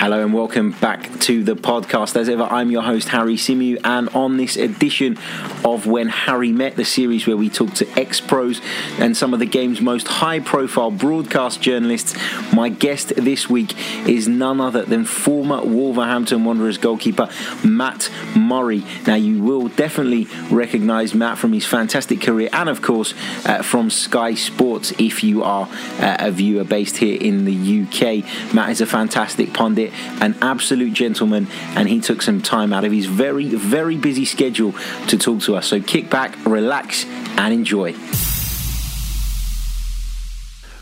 Hello and welcome back to the podcast. As ever, I'm your host, Harry Symeou, and on this edition of When Harry Met, the series where we talk to ex pros and some of the game's most high profile broadcast journalists, my guest this week is none other than former Wolverhampton Wanderers goalkeeper Matt Murray. Now, you will definitely recognise Matt from his fantastic career and, of course, uh, from Sky Sports if you are uh, a viewer based here in the UK. Matt is a fantastic pundit an absolute gentleman, and he took some time out of his very, very busy schedule to talk to us. So kick back, relax, and enjoy.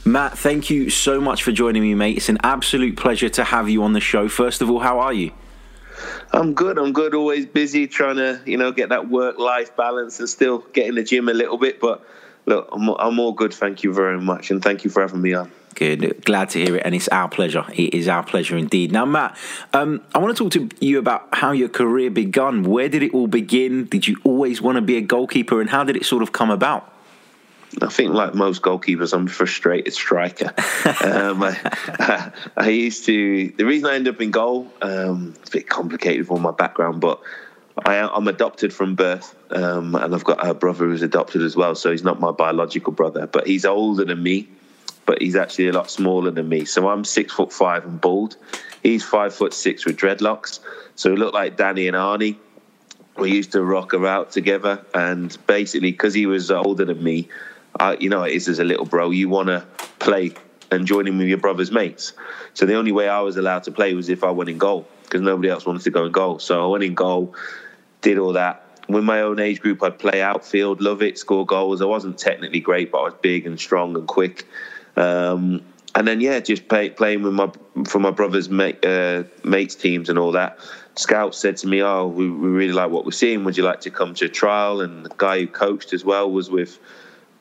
Matt, thank you so much for joining me, mate. It's an absolute pleasure to have you on the show. First of all, how are you? I'm good. I'm good. Always busy trying to, you know, get that work-life balance and still get in the gym a little bit. But look, I'm, I'm all good. Thank you very much, and thank you for having me on. Good. Glad to hear it. And it's our pleasure. It is our pleasure indeed. Now, Matt, um, I want to talk to you about how your career begun. Where did it all begin? Did you always want to be a goalkeeper? And how did it sort of come about? I think, like most goalkeepers, I'm a frustrated striker. um, I, I, used to. The reason I ended up in goal, um, it's a bit complicated for my background, but I, am adopted from birth, um, and I've got a brother who's adopted as well. So he's not my biological brother, but he's older than me but he's actually a lot smaller than me. So I'm six foot five and bald. He's five foot six with dreadlocks. So we look like Danny and Arnie. We used to rock around together, and basically, because he was older than me, you know, it is as a little bro, you want to play and join in with your brother's mates. So the only way I was allowed to play was if I went in goal, because nobody else wanted to go in goal. So I went in goal, did all that. With my own age group, I'd play outfield, love it, score goals. I wasn't technically great, but I was big and strong and quick. Um, and then yeah, just play, playing with my for my brother's mate, uh, mates teams and all that. Scouts said to me, "Oh, we, we, really like what we're seeing. Would you like to come to a trial?" And the guy who coached as well was with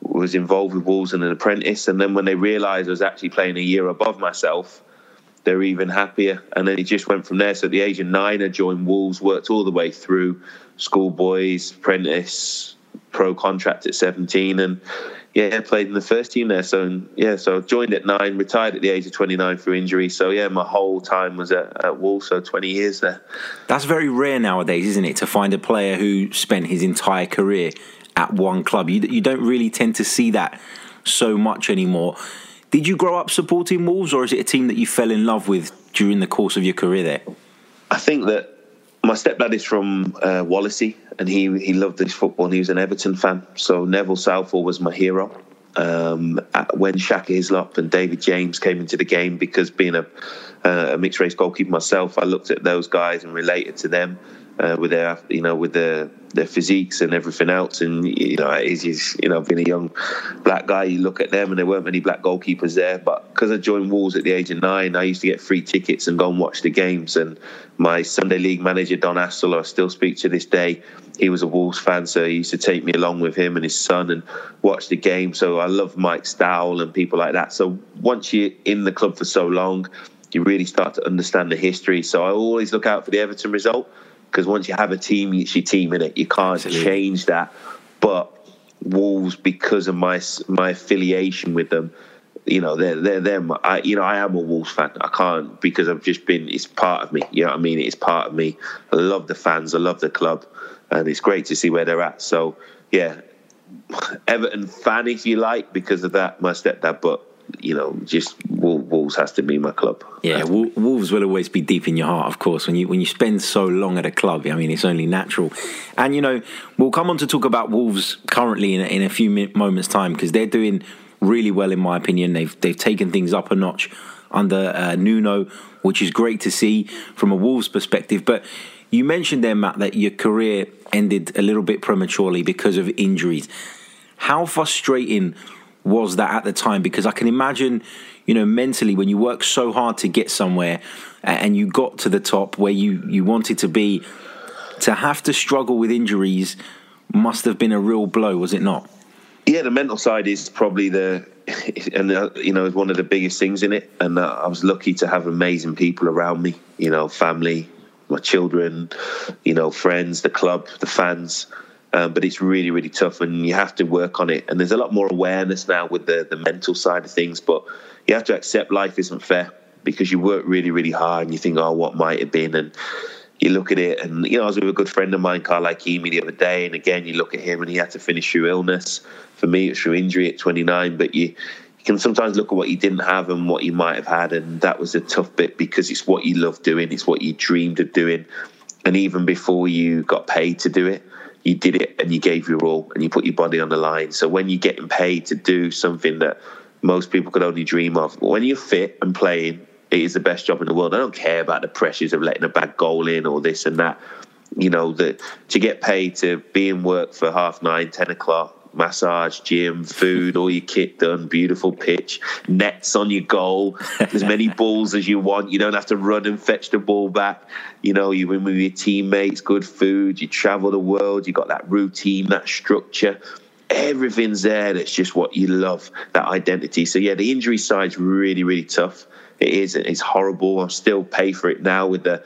was involved with Wolves and an apprentice. And then when they realised I was actually playing a year above myself, they were even happier. And then it just went from there. So at the age of nine, I joined Wolves, worked all the way through schoolboys, apprentice, pro contract at 17, and yeah, played in the first team there. So yeah, so joined at nine, retired at the age of 29 through injury. So yeah, my whole time was at, at Wolves, so 20 years there. That's very rare nowadays, isn't it, to find a player who spent his entire career at one club. You, you don't really tend to see that so much anymore. Did you grow up supporting Wolves, or is it a team that you fell in love with during the course of your career there? I think that my stepdad is from uh, Wallasey, and he he loved his football. and He was an Everton fan, so Neville Southall was my hero. Um, when Shaka Hislop and David James came into the game, because being a, a mixed race goalkeeper myself, I looked at those guys and related to them uh, with their you know with their their physiques and everything else. And you know, it's just, you know, being a young black guy, you look at them and there weren't many black goalkeepers there. But because I joined Wolves at the age of nine, I used to get free tickets and go and watch the games. And my Sunday League manager Don Astle, I still speak to this day. He was a Wolves fan, so he used to take me along with him and his son and watch the game. So I love Mike Stowell and people like that. So once you're in the club for so long, you really start to understand the history. So I always look out for the Everton result because once you have a team, it's your team in it. You can't Absolutely. change that. But Wolves, because of my my affiliation with them, you know, they're they're them. I you know I am a Wolves fan. I can't because I've just been. It's part of me. You know what I mean? It's part of me. I love the fans. I love the club, and it's great to see where they're at. So yeah, Everton fan if you like because of that. My stepdad, but you know, just Wolves has to be my club. Yeah, Wolves will always be deep in your heart, of course. When you when you spend so long at a club, I mean, it's only natural. And you know, we'll come on to talk about Wolves currently in a, in a few moments' time because they're doing really well, in my opinion. They've they've taken things up a notch under uh, Nuno, which is great to see from a Wolves perspective. But you mentioned there, Matt, that your career ended a little bit prematurely because of injuries. How frustrating was that at the time? Because I can imagine, you know, mentally when you work so hard to get somewhere and you got to the top where you, you wanted to be, to have to struggle with injuries must have been a real blow, was it not? Yeah, the mental side is probably the, and uh, you know, is one of the biggest things in it. And uh, I was lucky to have amazing people around me, you know, family, my children, you know, friends, the club, the fans um, but it's really, really tough, and you have to work on it. And there's a lot more awareness now with the the mental side of things, but you have to accept life isn't fair. because you work really, really hard and you think, oh, what might have been? And you look at it, and you know, I was with a good friend of mine, Carl Ikeme, the other day, and again, you look at him, and he had to finish through illness. For me, it's through injury at 29, but you, you can sometimes look at what you didn't have and what you might have had, and that was a tough bit because it's what you love doing, it's what you dreamed of doing, and even before you got paid to do it, you did it and you gave your all and you put your body on the line. So when you're getting paid to do something that most people could only dream of, when you're fit and playing it is the best job in the world. I don't care about the pressures of letting a bad goal in or this and that. You know, that to get paid to be in work for half nine, ten o'clock, massage, gym, food, all your kit done, beautiful pitch, nets on your goal, as many balls as you want. You don't have to run and fetch the ball back. You know, you win with your teammates, good food, you travel the world, you got that routine, that structure. Everything's there. That's just what you love, that identity. So yeah, the injury side's really, really tough. It is. It's horrible. I'm still pay for it now with the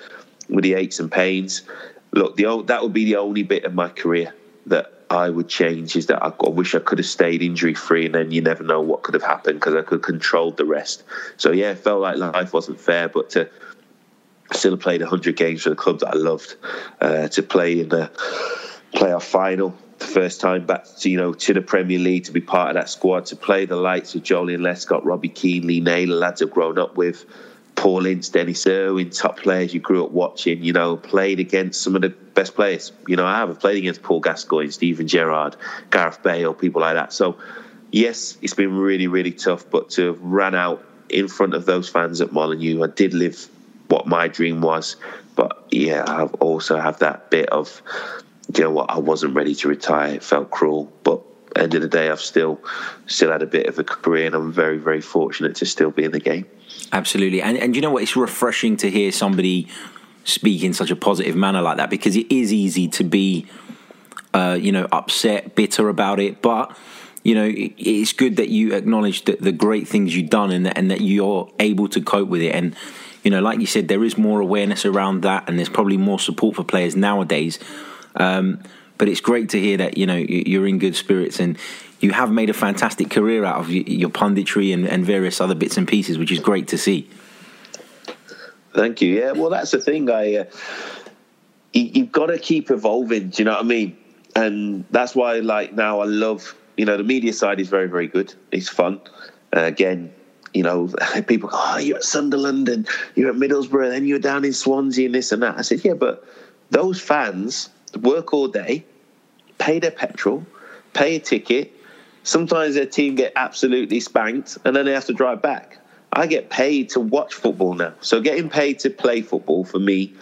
with the aches and pains. Look, the old, that would be the only bit of my career that I would change is that I, I wish I could have stayed injury free, and then you never know what could have happened because I could have controlled the rest. So yeah, it felt like life wasn't fair, but to still have played 100 games for the club that I loved, uh, to play in the playoff final the first time back to you know to the Premier League to be part of that squad to play the likes of Joleon Lescott, Robbie Keane, Lee Naylor, lads I've grown up with, Paul Ince, Denis Irwin, top players you grew up watching. You know, played against some of the best players. You know, I have played against Paul Gascoigne, Steven Gerrard, Gareth Bale, people like that. So yes, it's been really really tough, but to have ran out in front of those fans at Molineux, I did live what my dream was. But yeah, I've also have that bit of you know what, I wasn't ready to retire. It felt cruel, but end of the day, I've still still had a bit of a career, and I'm very very fortunate to still be in the game. Absolutely, and and you know what, it's refreshing to hear somebody speak in such a positive manner like that because it is easy to be, uh, you know, upset, bitter about it, but. You know, it's good that you acknowledge the, the great things you've done and that, and that you're able to cope with it. And, you know, like you said, there is more awareness around that, and there's probably more support for players nowadays um, but it's great to hear that you know you're in good spirits and you have made a fantastic career out of your punditry and, and various other bits and pieces, which is great to see. Thank you. Yeah, well, that's the thing. I uh, you, have got to keep evolving. Do you know what I mean? And that's why, like now, I love. You know, the media side is very, very good. It's fun. Uh, again, you know, people go, "Oh, you're at Sunderland and you're at Middlesbrough, and then you're down in Swansea and this and that." I said, "Yeah, but those fans work all day, pay their petrol, pay a ticket. Sometimes their team get absolutely spanked, and then they have to drive back. I get paid to watch football now, so getting paid to play football for me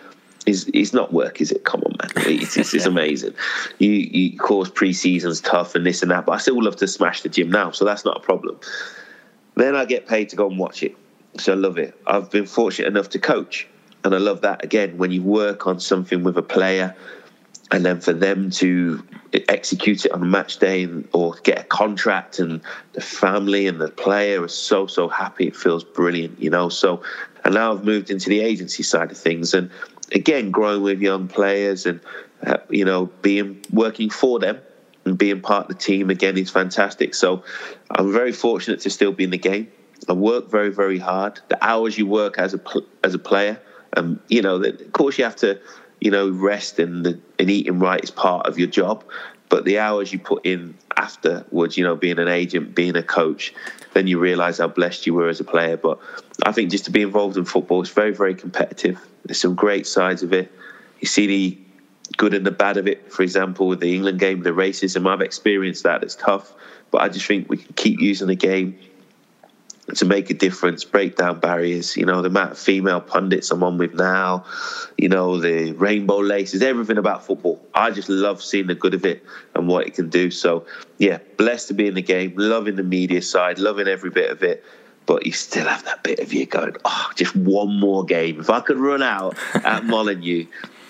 is is not work, is it? Come on, man, it's, it's, it's amazing. You, you, of course, pre-season's tough and this and that, but I still love to smash the gym now, so that's not a problem. Then I get paid to go and watch it, so I love it. I've been fortunate enough to coach, and I love that again when you work on something with a player and then for them to execute it on a match day or get a contract and the family and the player is so so happy it feels brilliant you know? So and now i've moved into the agency side of things and again growing with young players and uh, you know being working for them and being part of the team again is fantastic. So i'm very fortunate to still be in the game. I work very very hard. The hours you work as a as a player um, you know of course you have to you know, rest and, the, and eating right is part of your job. But the hours you put in afterwards, you know, being an agent, being a coach, then you realise how blessed you were as a player. But I think just to be involved in football is very, very competitive. There's some great sides of it. You see the good and the bad of it. For example, with the England game, the racism, I've experienced that. It's tough, but I just think we can keep using the game to make a difference, break down barriers. You know, the amount of female pundits I'm on with now, you know, the rainbow laces, everything about football. I just love seeing the good of it and what it can do. So, yeah, blessed to be in the game, loving the media side, loving every bit of it. But you still have that bit of you going, oh, just one more game. If I could run out at Molineux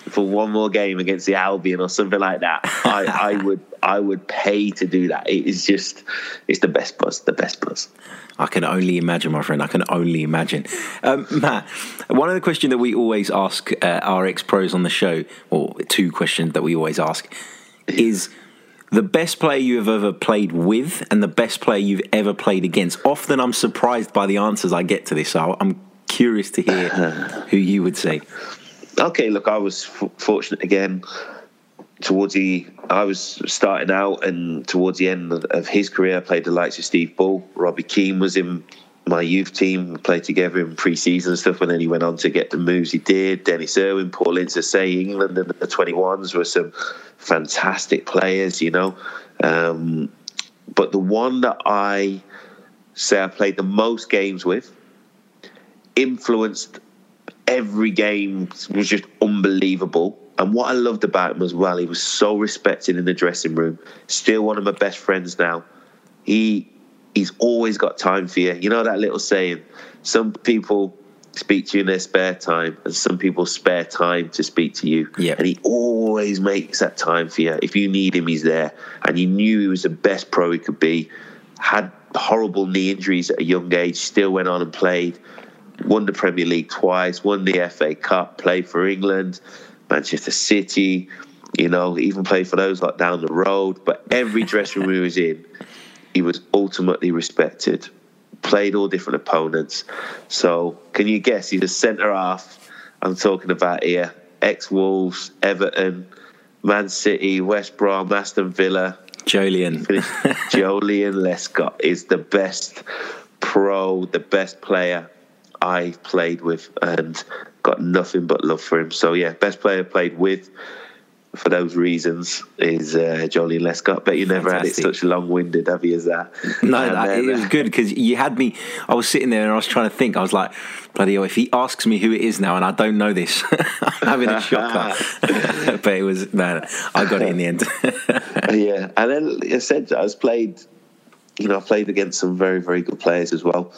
for one more game against the Albion or something like that, I, I would I would pay to do that. It is just it's the best buzz, the best buzz. I can only imagine, my friend. I can only imagine. Um, Matt, one of the questions that we always ask uh, our ex pros on the show, or two questions that we always ask, is the best player you have ever played with and the best player you've ever played against. Often I'm surprised by the answers I get to this, so I'm curious to hear who you would say. Okay, look, I was f- fortunate again. Towards the, I was starting out, and towards the end of his career, I played the likes of Steve Bull. Robbie Keane was in my youth team. Played together in pre-season stuff, and then he went on to get the moves he did. Denis Irwin, Paul Ince, say England and the 21s were some fantastic players, you know. Um, but the one that I say I played the most games with, influenced every game, was just unbelievable. And what I loved about him as well, he was so respected in the dressing room. Still one of my best friends now. He he's always got time for you. You know that little saying, some people speak to you in their spare time, and some people spare time to speak to you. Yeah. And he always makes that time for you. If you need him, he's there. And you knew he was the best pro he could be. Had horrible knee injuries at a young age, still went on and played. Won the Premier League twice, won the FA Cup, played for England, Manchester City, you know, even played for those like down the road. But every dressing room he was in, he was ultimately respected. Played all different opponents. So, can you guess? He's a centre half. I'm talking about here. Ex Wolves, Everton, Man City, West Brom, Aston Villa. Joleon. Joleon Lescott is the best pro, the best player I've played with, and got nothing but love for him. So, yeah, best player played with for those reasons is uh, Joleon Lescott. But you never Fantastic. had it such long-winded, have you? As that? No, that, it was good because you had me. I was sitting there and I was trying to think. I was like, bloody hell! If he asks me who it is now and I don't know this, I'm having a shocker. but it was no, I got it in the end. yeah, and then I said I was played. You know, I played against some very, very good players as well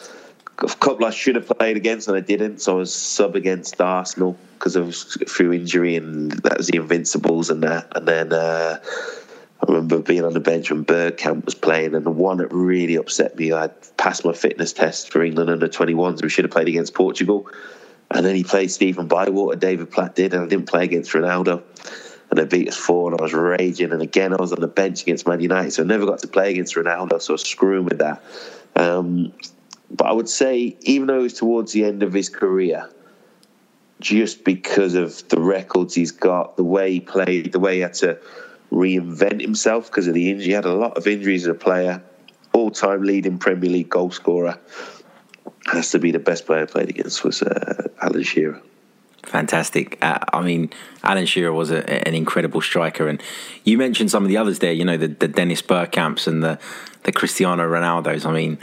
couple I should have played against and I didn't. So I was sub against Arsenal because of through injury, and that was the Invincibles and that. And then uh, I remember being on the bench when Bergkamp was playing, and the one that really upset me, I passed my fitness test for England under 21s. We should have played against Portugal. And then he played Stephen Bywater, David Platt did, and I didn't play against Ronaldo. And they beat us four, and I was raging. And again, I was on the bench against Man United, so I never got to play against Ronaldo, so I was screwing with that. Um, but I would say, even though was towards the end of his career, just because of the records he's got, the way he played, the way he had to reinvent himself because of the injury. He had a lot of injuries as a player, all time leading Premier League goal scorer. Has to be the best player I played against was uh, Alan Shearer. Fantastic. Uh, I mean, Alan Shearer was a, an incredible striker, and you mentioned some of the others there. You know, the, the Dennis Bergkamps and the the Cristiano Ronaldos. I mean,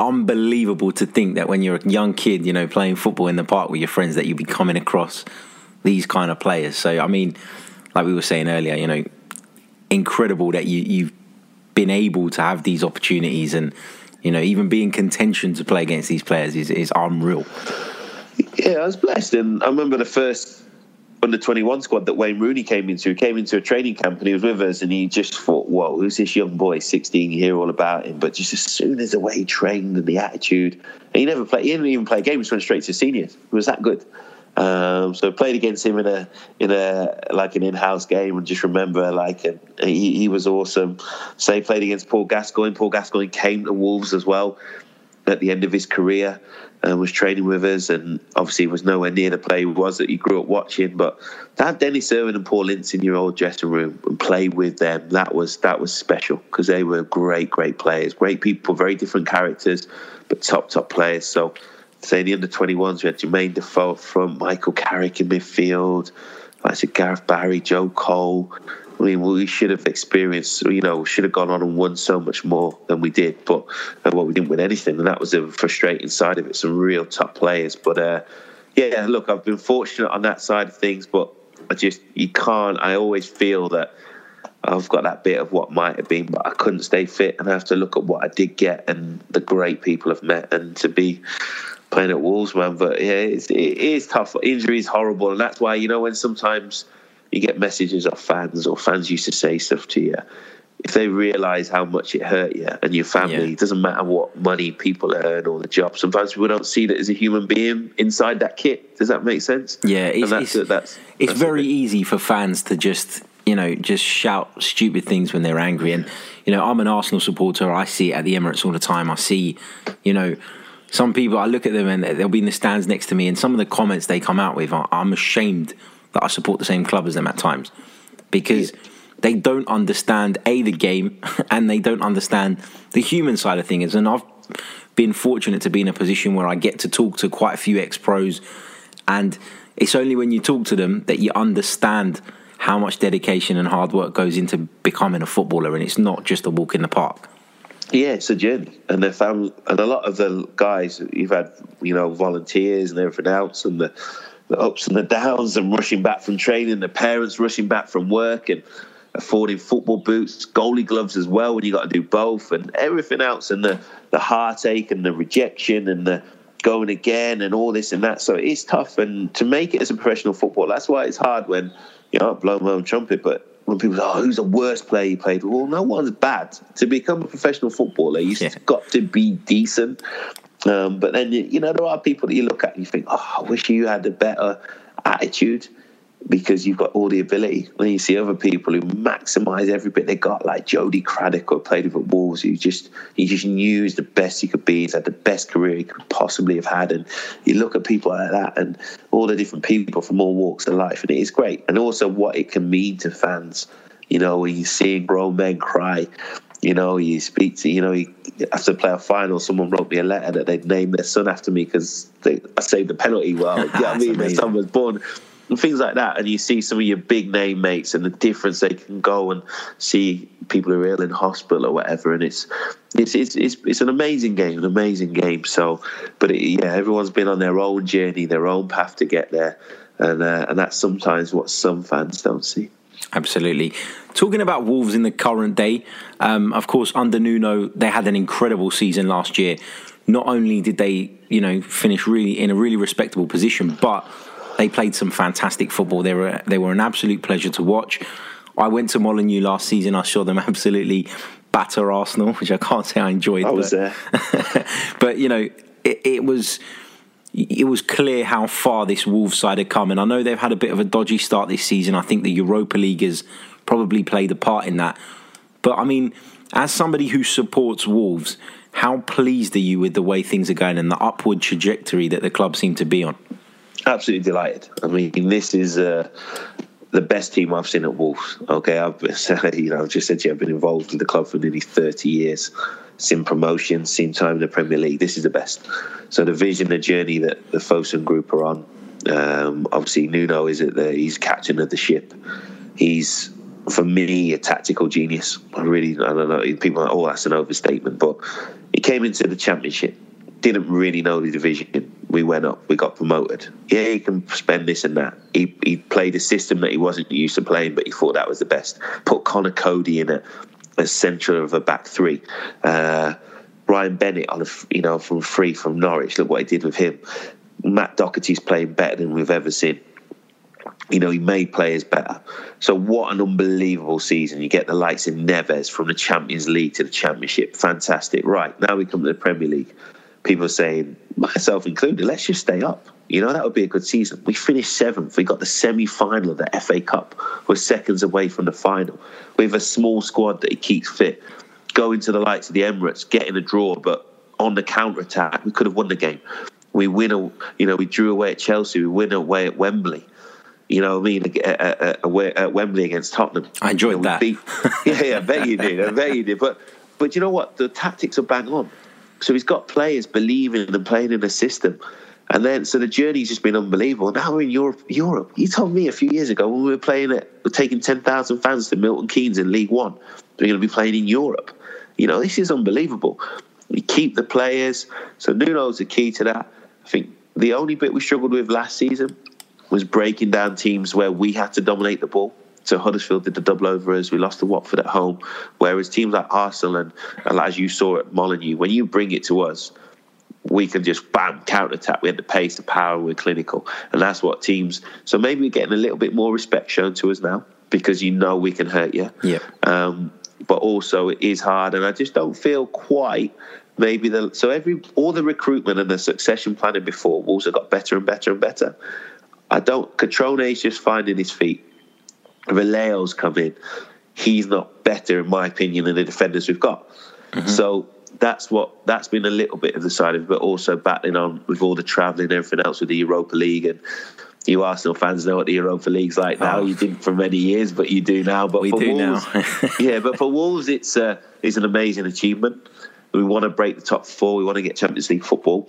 unbelievable to think that when you're a young kid, you know, playing football in the park with your friends, that you'd be coming across these kind of players. So, I mean, like we were saying earlier, you know, incredible that you, you've been able to have these opportunities and, you know, even be in contention to play against these players is, is unreal. Yeah, I was blessed. And I remember the first under 21 squad that Wayne Rooney came into. He came into a training camp and he was with us and he just thought, whoa, who's this young boy, 16, you hear all about him. But just as soon as the way he trained and the attitude, and he never played, he didn't even play games, he went straight to seniors. He was that good. Um, so I played against him in a in a like an in-house game, and just remember like he, he was awesome. So he played against Paul Gascoigne. Paul Gascoigne came to Wolves as well at the end of his career and was training with us, and obviously was nowhere near the player he was that he grew up watching. But to have Denis Irwin and Paul Ince in your old dressing room and play with them, that was that was special because they were great, great players, great people, very different characters, but top, top players. So, say the under 21s, we had Jermaine Defoe from Michael Carrick in midfield. I said Gareth Barry, Joe Cole, I mean, we should have experienced, you know, should have gone on and won so much more than we did. But uh, well, we didn't win anything, and that was the frustrating side of it. Some real top players, but uh, yeah, look, I've been fortunate on that side of things, but I just you can't. I always feel that I've got that bit of what might have been, but I couldn't stay fit, and I have to look at what I did get and the great people I've met, and to be playing at Wolves, man. But yeah, it's, it is tough. Injury is horrible, and that's why you know when sometimes you get messages of fans or fans used to say stuff to you if they realize how much it hurt you and your family, yeah. it doesn't matter what money people earn or the job. Sometimes people don't see that as a human being inside that kit. Does that make sense? Yeah, it's, that's, it's, that's, it's that's very easy for fans to just you know just shout stupid things when they're angry. And you know, I'm an Arsenal supporter. I see it at the Emirates all the time. I see, you know, some people, I look at them and they'll be in the stands next to me, and some of the comments they come out with, I'm ashamed that I support the same club as them at times. Because they don't understand a the game and they don't understand the human side of things. And I've been fortunate to be in a position where I get to talk to quite a few ex pros, and it's only when you talk to them that you understand how much dedication and hard work goes into becoming a footballer, and it's not just a walk in the park. Yeah, it's a journey, and they found, and a lot of the guys you've had, you know, volunteers and everything else, and the, the ups and the downs, and rushing back from training, the parents rushing back from work, and affording football boots, goalie gloves as well when you got to do both, and everything else, and the the heartache and the rejection and the going again and all this and that. So it's tough, and to make it as a professional footballer, that's why it's hard when you know blow my own trumpet, but. When people say, "Oh, who's the worst player you played?" Well, no one's bad. To become a professional footballer, you've yeah. got to be decent. Um, but then you know there are people that you look at and you think, "Oh, I wish you had a better attitude." because you've got all the ability. When you see other people who maximise every bit they got, like Jody Craddock, who played with at Wolves, who just he just knew the best he could be. He's had the best career he could possibly have had, and you look at people like that, and all the different people from all walks of life, and it is great. And also what it can mean to fans. You know, when you see grown men cry. You know, you speak to, you know, you, after play a final, someone wrote me a letter that they'd name their son after me because I saved the penalty well. you know what I mean? Their son was born and things like that. And you see some of your big name mates and the difference they can go and see people who are ill in hospital or whatever. And it's it's it's it's, it's an amazing game, an amazing game. So, but it, yeah, everyone's been on their own journey, their own path to get there, and uh, and that's sometimes what some fans don't see. Absolutely. Talking about Wolves in the current day, um, of course, under Nuno, they had an incredible season last year. Not only did they, you know, finish really in a really respectable position, but they played some fantastic football. They were they were an absolute pleasure to watch. I went to Molineux last season. I saw them absolutely batter Arsenal, which I can't say I enjoyed. I was but, there, but you know, it, it was it was clear how far this Wolves side had come. And I know they've had a bit of a dodgy start this season. I think the Europa League has probably played a part in that. But I mean, as somebody who supports Wolves, how pleased are you with the way things are going and the upward trajectory that the club seem to be on? absolutely delighted. I mean, this is uh, the best team I've seen at Wolves. Okay, I've you know, I've just said to you, I've been involved with the club for nearly thirty years. Seen promotion, seen time in the Premier League. This is the best. So the vision, the journey that the Fosun Group are on. Um, obviously, Nuno is at the he's captain of the ship. He's for me a tactical genius. I really, I don't know. People are like, oh, that's an overstatement, but he came into the Championship didn't really know the division. We went up, we got promoted. Yeah, he can spend this and that. He, he played a system that he wasn't used to playing, but he thought that was the best. Put Conor Coady in it as centre of a back three. Uh, Ryan Bennett on a, you know from free from Norwich. Look what he did with him. Matt Doherty's playing better than we've ever seen. You know, he made players better. So what an unbelievable season. You get the likes of Neves from the Champions League to the Championship. Fantastic. Right, now we come to the Premier League people saying, myself included, let's just stay up. You know, that would be a good season. We finished seventh. We got the semi final of the FA Cup. We're seconds away from the final. We have a small squad that keeps fit. Going to the likes of the Emirates, getting a draw, but on the counter attack, we could have won the game. We win, a, you know, we drew away at Chelsea. We win away at Wembley. You know what I mean? Uh, uh, uh, away at Wembley against Tottenham. I enjoyed you know, that. Beat, yeah, yeah, I bet you did. I bet you did. But, but you know what? The tactics are bang on so he's got players believing and playing in the system. And then, so the journey's just been unbelievable. Now we're in Europe. Europe. You told me a few years ago when we were playing it, we're taking 10,000 fans to Milton Keynes in League One. We're going to be playing in Europe. You know, this is unbelievable. We keep the players. So Nuno's the key to that. I think the only bit we struggled with last season was breaking down teams where we had to dominate the ball. So Huddersfield did the double over us. We lost to Watford at home. Whereas teams like Arsenal and, and as you saw at Molineux, when you bring it to us, we can just bam counter attack. We had the pace, the power, we're clinical, and that's what teams. So maybe we're getting a little bit more respect shown to us now because you know we can hurt you. Yeah. Um, but also it is hard, and I just don't feel quite maybe the so every all the recruitment and the succession planning before Wolves have got better and better and better. I don't. Cutrone is just finding his feet. Vallejo's come in. He's not better, in my opinion, than the defenders we've got. Mm-hmm. So that's what that's been a little bit of the side of it, but also battling on with all the travelling and everything else with the Europa League and you Arsenal fans know what the Europa League's like now. Oh. You didn't for many years, but you do now. But we for do Wolves, now. yeah, but for Wolves, it's uh, it's an amazing achievement. We want to break the top four. We want to get Champions League football.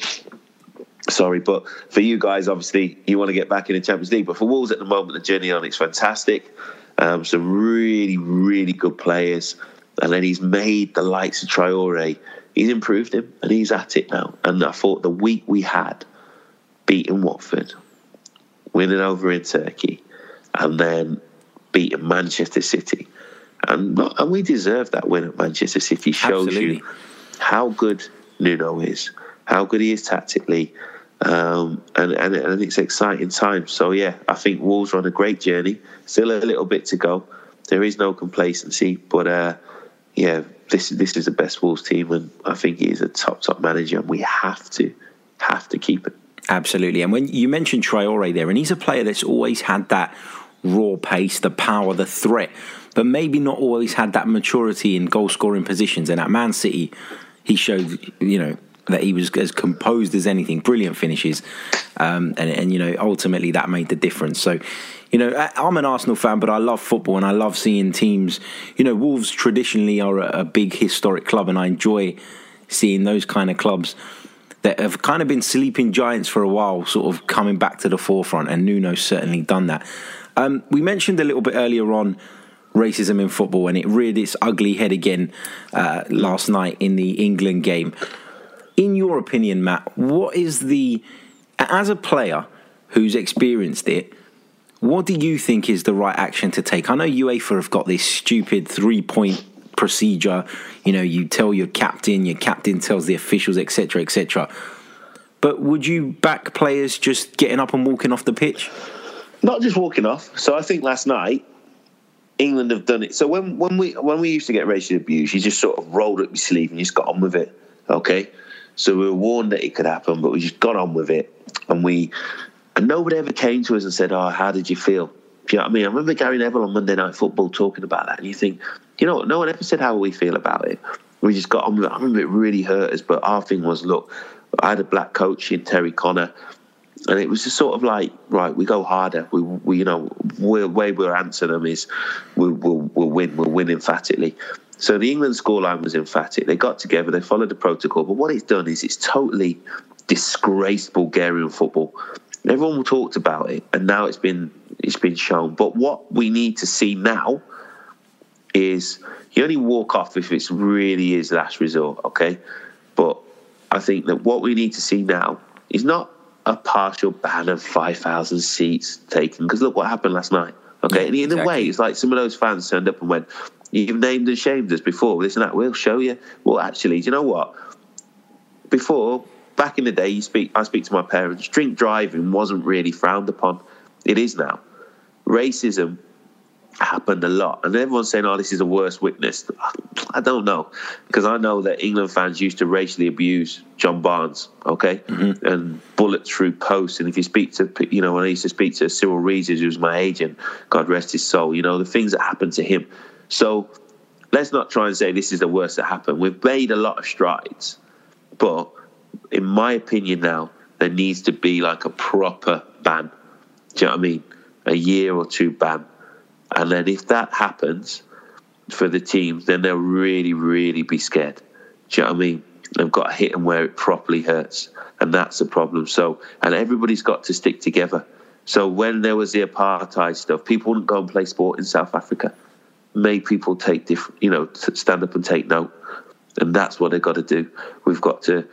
Sorry, but for you guys, obviously, you want to get back in the Champions League. But for Wolves at the moment, the journey on it's fantastic. Um, some really, really good players, and then he's made the likes of Traore. He's improved him, and he's at it now. And I thought the week we had beating Watford, winning over in Turkey, and then beating Manchester City. And, and we deserve that win at Manchester City. Shows Absolutely. you how good Nuno is, how good he is tactically, um, and, and, and it's exciting times. So yeah, I think Wolves are on a great journey. Still a little bit to go. There is no complacency, but uh, yeah, this this is the best Wolves team, and I think he is a top top manager, and we have to have to keep it. Absolutely. And when you mentioned Traore there, and he's a player that's always had that raw pace, the power, the threat, but maybe not always had that maturity in goal scoring positions. And at Man City, he showed, you know, that he was as composed as anything, brilliant finishes, um, and, and you know ultimately that made the difference. So, you know, I'm an Arsenal fan, but I love football and I love seeing teams. You know, Wolves traditionally are a, a big historic club, and I enjoy seeing those kind of clubs that have kind of been sleeping giants for a while, sort of coming back to the forefront, and Nuno's certainly done that. Um, we mentioned a little bit earlier on racism in football, and it reared its ugly head again uh, last night in the England game. In your opinion, Matt, what is the, as a player who's experienced it, what do you think is the right action to take? I know UEFA have got this stupid three point procedure. You know, you tell your captain, your captain tells the officials, etc., etc. But would you back players just getting up and walking off the pitch? Not just walking off. So I think last night England have done it. So when when we when we used to get racial abuse, you just sort of rolled up your sleeve and you just got on with it. Okay. So we were warned that it could happen, but we just got on with it, and we and nobody ever came to us and said, "Oh, how did you feel?" Do you know what I mean? I remember Gary Neville on Monday Night Football talking about that, and you think, you know, no one ever said how we feel about it. We just got on with it. I remember it really hurt us, but our thing was, look, I had a black coach in Terry Connor, and it was just sort of like, right, we go harder. We, we you know, the way we'll answer them is, we'll, we'll, we'll win. We'll win emphatically. So the England scoreline was emphatic. They got together, they followed the protocol, but what it's done is it's totally disgraced Bulgarian football. Everyone talked about it, and now it's been it's been shown. But what we need to see now is you only walk off if it really is last resort, okay? But I think that what we need to see now is not a partial ban of 5,000 seats taken, because look what happened last night, okay? Yeah, and in exactly. a way, it's like some of those fans turned up and went, You've named and shamed us before, this and that, we'll show you. Well, actually, do you know what? Before, back in the day, you speak. I speak to my parents. Drink driving wasn't really frowned upon. It is now. Racism happened a lot. And everyone's saying, oh, this is a worst witness. I don't know. Because I know that England fans used to racially abuse John Barnes, okay? Mm-hmm. And bullet through posts. And if you speak to, you know, when I used to speak to Cyrille Regis, who was my agent, God rest his soul, you know, the things that happened to him. So let's not try and say this is the worst that happened. We've made a lot of strides. But in my opinion now, there needs to be like a proper ban. Do you know what I mean? A year or two ban and then if that happens for the teams, then they'll really, really be scared. Do you know what I mean? They've got to hit them where it properly hurts. And that's the problem. So, and everybody's got to stick together. So when there was the apartheid stuff, people wouldn't go and play sport in South Africa. Made people take different, you know, stand up and take note. And that's what they've got to do. We've got to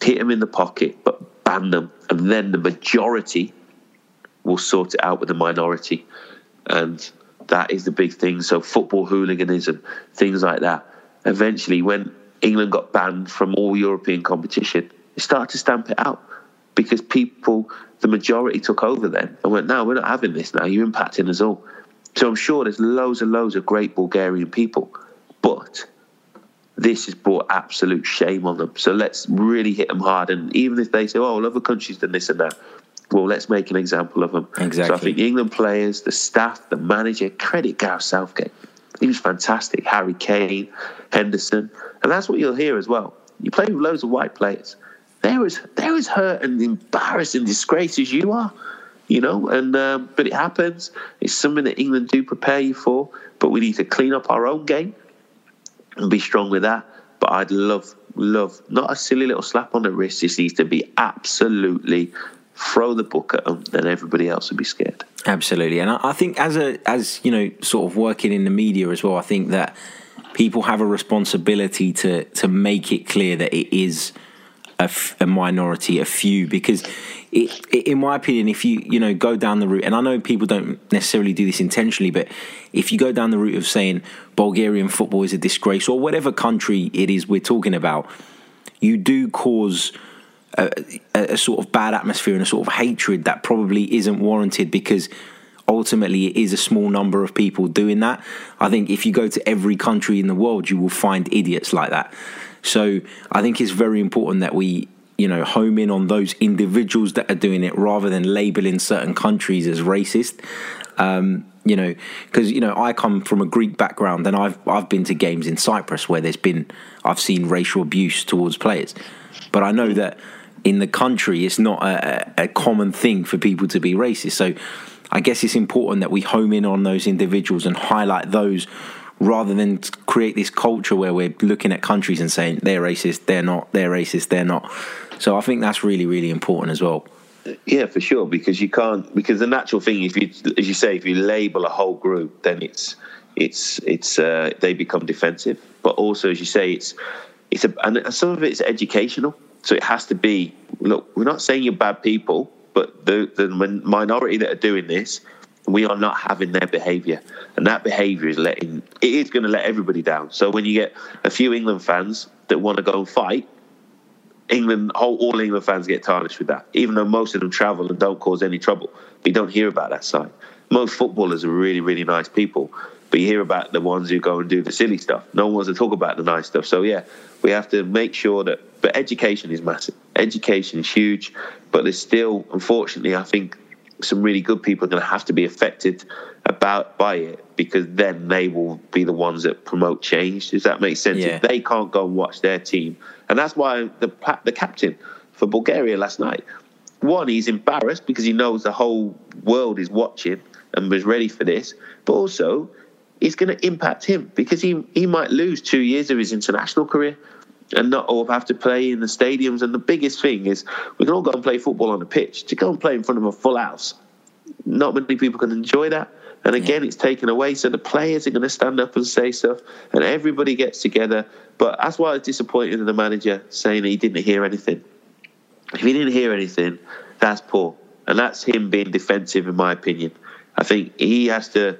hit them in the pocket, but ban them. And then the majority will sort it out with the minority. And that is the big thing. So football hooliganism, things like that. Eventually, when England got banned from all European competition, they started to stamp it out because people, the majority, took over then and went, "No, we're not having this now. You're impacting us all." So I'm sure there's loads and loads of great Bulgarian people, but this has brought absolute shame on them. So let's really hit them hard. And even if they say, "Oh, well, other countries done this and that," well, let's make an example of them. Exactly. So I think England players, the staff, the manager, credit Gareth Southgate. He was fantastic. Harry Kane, Henderson. And that's what you'll hear as well. You play with loads of white players. They're as they're as hurt and embarrassed and disgraced as you are, you know. And um, but it happens. It's something that England do prepare you for. But we need to clean up our own game and be strong with that. But I'd love, love not a silly little slap on the wrist. This needs to be absolutely throw the book at them, then everybody else would be scared. Absolutely, and I think as a as you know, sort of working in the media as well, I think that people have a responsibility to to make it clear that it is a, minority, a few, because it, it, in my opinion, if you you know go down the route, and I know people don't necessarily do this intentionally, but if you go down the route of saying Bulgarian football is a disgrace or whatever country it is we're talking about, you do cause a, a, sort of bad atmosphere and a sort of hatred that probably isn't warranted because ultimately it is a small number of people doing that. I think if you go to every country in the world, you will find idiots like that. So I think it's very important that we, you know, home in on those individuals that are doing it rather than labeling certain countries as racist. Um, you know, because you know I come from a Greek background, and I've I've been to games in Cyprus where there's been I've seen racial abuse towards players, but I know that in the country, it's not a, a, common thing for people to be racist. So I guess it's important that we home in on those individuals and highlight those rather than create this culture where we're looking at countries and saying they're racist, they're not, they're racist, they're not. So I think that's really, really important as well. Yeah, for sure. Because you can't. Because the natural thing, if you, as you say, if you label a whole group, then it's, it's, it's, uh, they become defensive. But also, as you say, it's, it's a, and some of it's educational. So it has to be look, we're not saying you're bad people, but the, the minority that are doing this, we are not having their behaviour. And that behaviour is letting, it is going to let everybody down. So when you get a few England fans that want to go and fight, England, all, all England fans get tarnished with that, even though most of them travel and don't cause any trouble. We don't hear about that side. Most footballers are really, really nice people, but you hear about the ones who go and do the silly stuff. No one wants to talk about the nice stuff. So, yeah, we have to make sure that but education is massive. Education is huge, but there's still, unfortunately, I think some really good people are going to have to be affected about by it because then they will be the ones that promote change. Does that make sense? Yeah. If they can't go and watch their team, and that's why the the captain for Bulgaria last night, one, he's embarrassed because he knows the whole world is watching and was ready for this, but also it's going to impact him because he he might lose two years of his international career and not all have to play in the stadiums. And the biggest thing is we can all go and play football on a pitch. To go and play in front of a full house, not many people can enjoy that. And again, yeah. it's taken away. So the players are going to stand up and say stuff, and everybody gets together. But that's why I was disappointed in the manager saying that he didn't hear anything. If he didn't hear anything, that's poor. And that's him being defensive, in my opinion. I think he has to,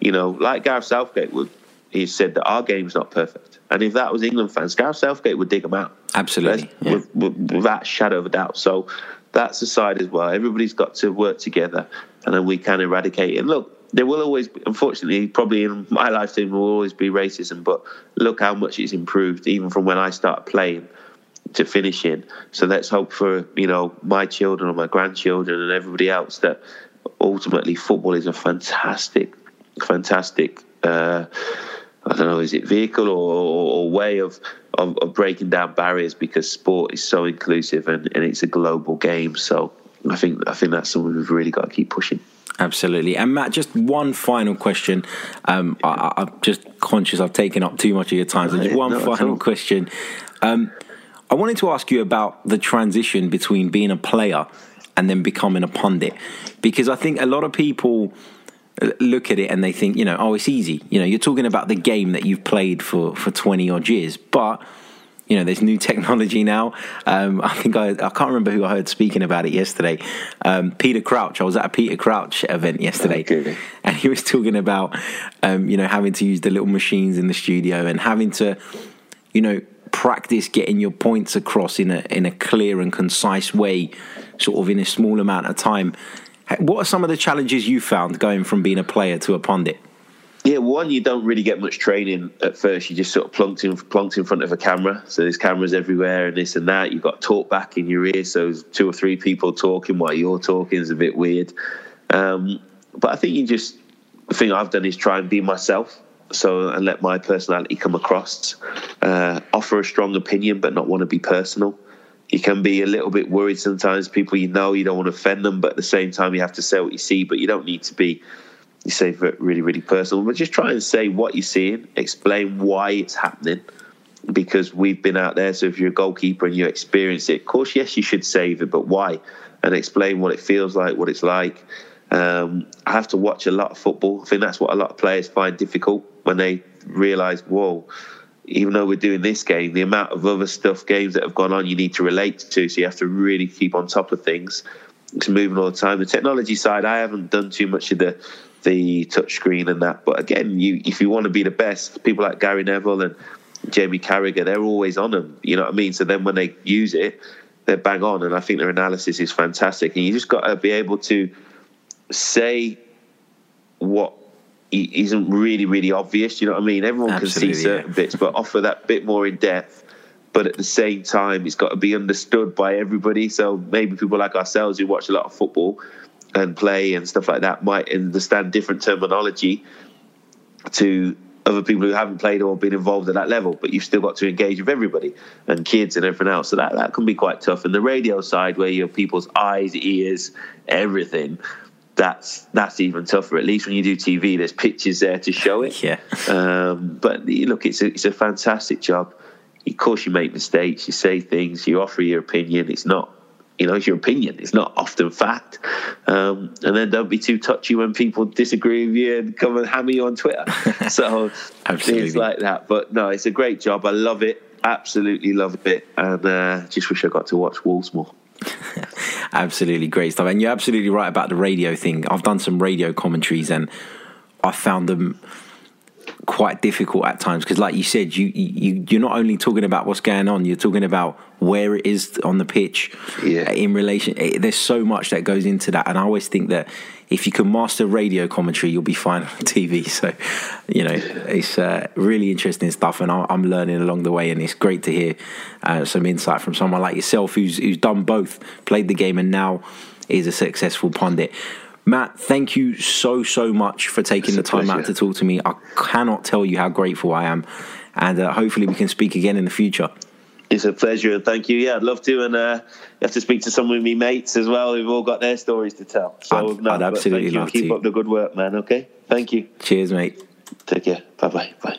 you know, like Gareth Southgate would, he said that our game's not perfect. And if that was England fans, Gareth Southgate would dig them out. Absolutely. Yeah. With, with, without shadow of a doubt. So that's a side as well. Everybody's got to work together and then we can eradicate it. look, there will always, be, unfortunately, probably in my lifetime, there will always be racism. But look how much it's improved, even from when I started playing to finishing. So let's hope for you know my children or my grandchildren and everybody else that ultimately football is a fantastic, fantastic. Uh, I don't know, is it vehicle or, or way of, of, of breaking down barriers because sport is so inclusive and, and it's a global game. So I think I think that's something we've really got to keep pushing. Absolutely. And Matt, just one final question. Um, I, am just conscious I've taken up too much of your time. So just one final question. Um, I wanted to ask you about the transition between being a player and then becoming a pundit, because I think a lot of people look at it and they think, you know, oh, it's easy. You know, you're talking about the game that you've played for for 20 odd years, but you know, there's new technology now. Um, I think I, I can't remember who I heard speaking about it yesterday. Um, Peter Crouch. I was at a Peter Crouch event yesterday, okay. and he was talking about, um, you know, having to use the little machines in the studio and having to, you know, practice getting your points across in a in a clear and concise way, sort of in a small amount of time. What are some of the challenges you found going from being a player to a pundit? Yeah, one, you don't really get much training at first. You just sort of plunked in, plunked in front of a camera. So there's cameras everywhere and this and that. You've got talk back in your ear. So two or three people talking while you're talking is a bit weird. Um, but I think you just, the thing I've done is try and be myself. so and let my personality come across. Uh, offer a strong opinion, but not want to be personal. You can be a little bit worried sometimes. People you know, you don't want to offend them, but at the same time, you have to say what you see. But you don't need to be, you say, really, really personal. But just try and say what you're seeing, explain why it's happening, because we've been out there. So if you're a goalkeeper and you experience it, of course, yes, you should save it, but why? And explain what it feels like, what it's like. Um, I have to watch a lot of football. I think that's what a lot of players find difficult when they realise, whoa, even though we're doing this game, the amount of other stuff, games that have gone on, you need to relate to. So you have to really keep on top of things. It's moving all the time. The technology side, I haven't done too much of the the touchscreen and that. But again, you if you want to be the best, people like Gary Neville and Jamie Carragher, they're always on them. You know what I mean? So then when they use it, they're bang on. And I think their analysis is fantastic. And you just got to be able to say what isn't really, really obvious. You know what I mean? Everyone Absolutely, can see certain yeah. bits, but offer that bit more in depth. But at the same time, it's got to be understood by everybody. So maybe people like ourselves who watch a lot of football and play and stuff like that might understand different terminology to other people who haven't played or been involved at that level, but you've still got to engage with everybody and kids and everything else. So that, that can be quite tough. And the radio side, where you have people's eyes, ears, everything, that's that's even tougher. At least when you do TV, there's pictures there to show it. Yeah. Um, but look, it's a, it's a fantastic job. Of course, you make mistakes. You say things. You offer your opinion. It's not, you know, it's your opinion. It's not often fact. Um, and then don't be too touchy when people disagree with you and come and hammer you on Twitter. so it's like that. But no, it's a great job. I love it. Absolutely love it. And uh, just wish I got to watch Wolves more. Absolutely great stuff. And you're absolutely right about the radio thing. I've done some radio commentaries and I found them quite difficult at times because like you said you you you're not only talking about what's going on you're talking about where it is on the pitch yeah. in relation it, there's so much that goes into that and I always think that if you can master radio commentary you'll be fine on TV so you know it's uh, really interesting stuff and I'm learning along the way and it's great to hear uh, some insight from someone like yourself who's who's done both played the game and now is a successful pundit Matt, thank you so, so much for taking it's the time out to talk to me. I cannot tell you how grateful I am. And uh, hopefully we can speak again in the future. It's a pleasure. And thank you. Yeah, I'd love to. And uh, you have to speak to some of my mates as well who've all got their stories to tell. So, I'd, no, I'd absolutely love Keep to. up the good work, man. Okay? Thank you. Cheers, mate. Take care. Bye-bye. Bye.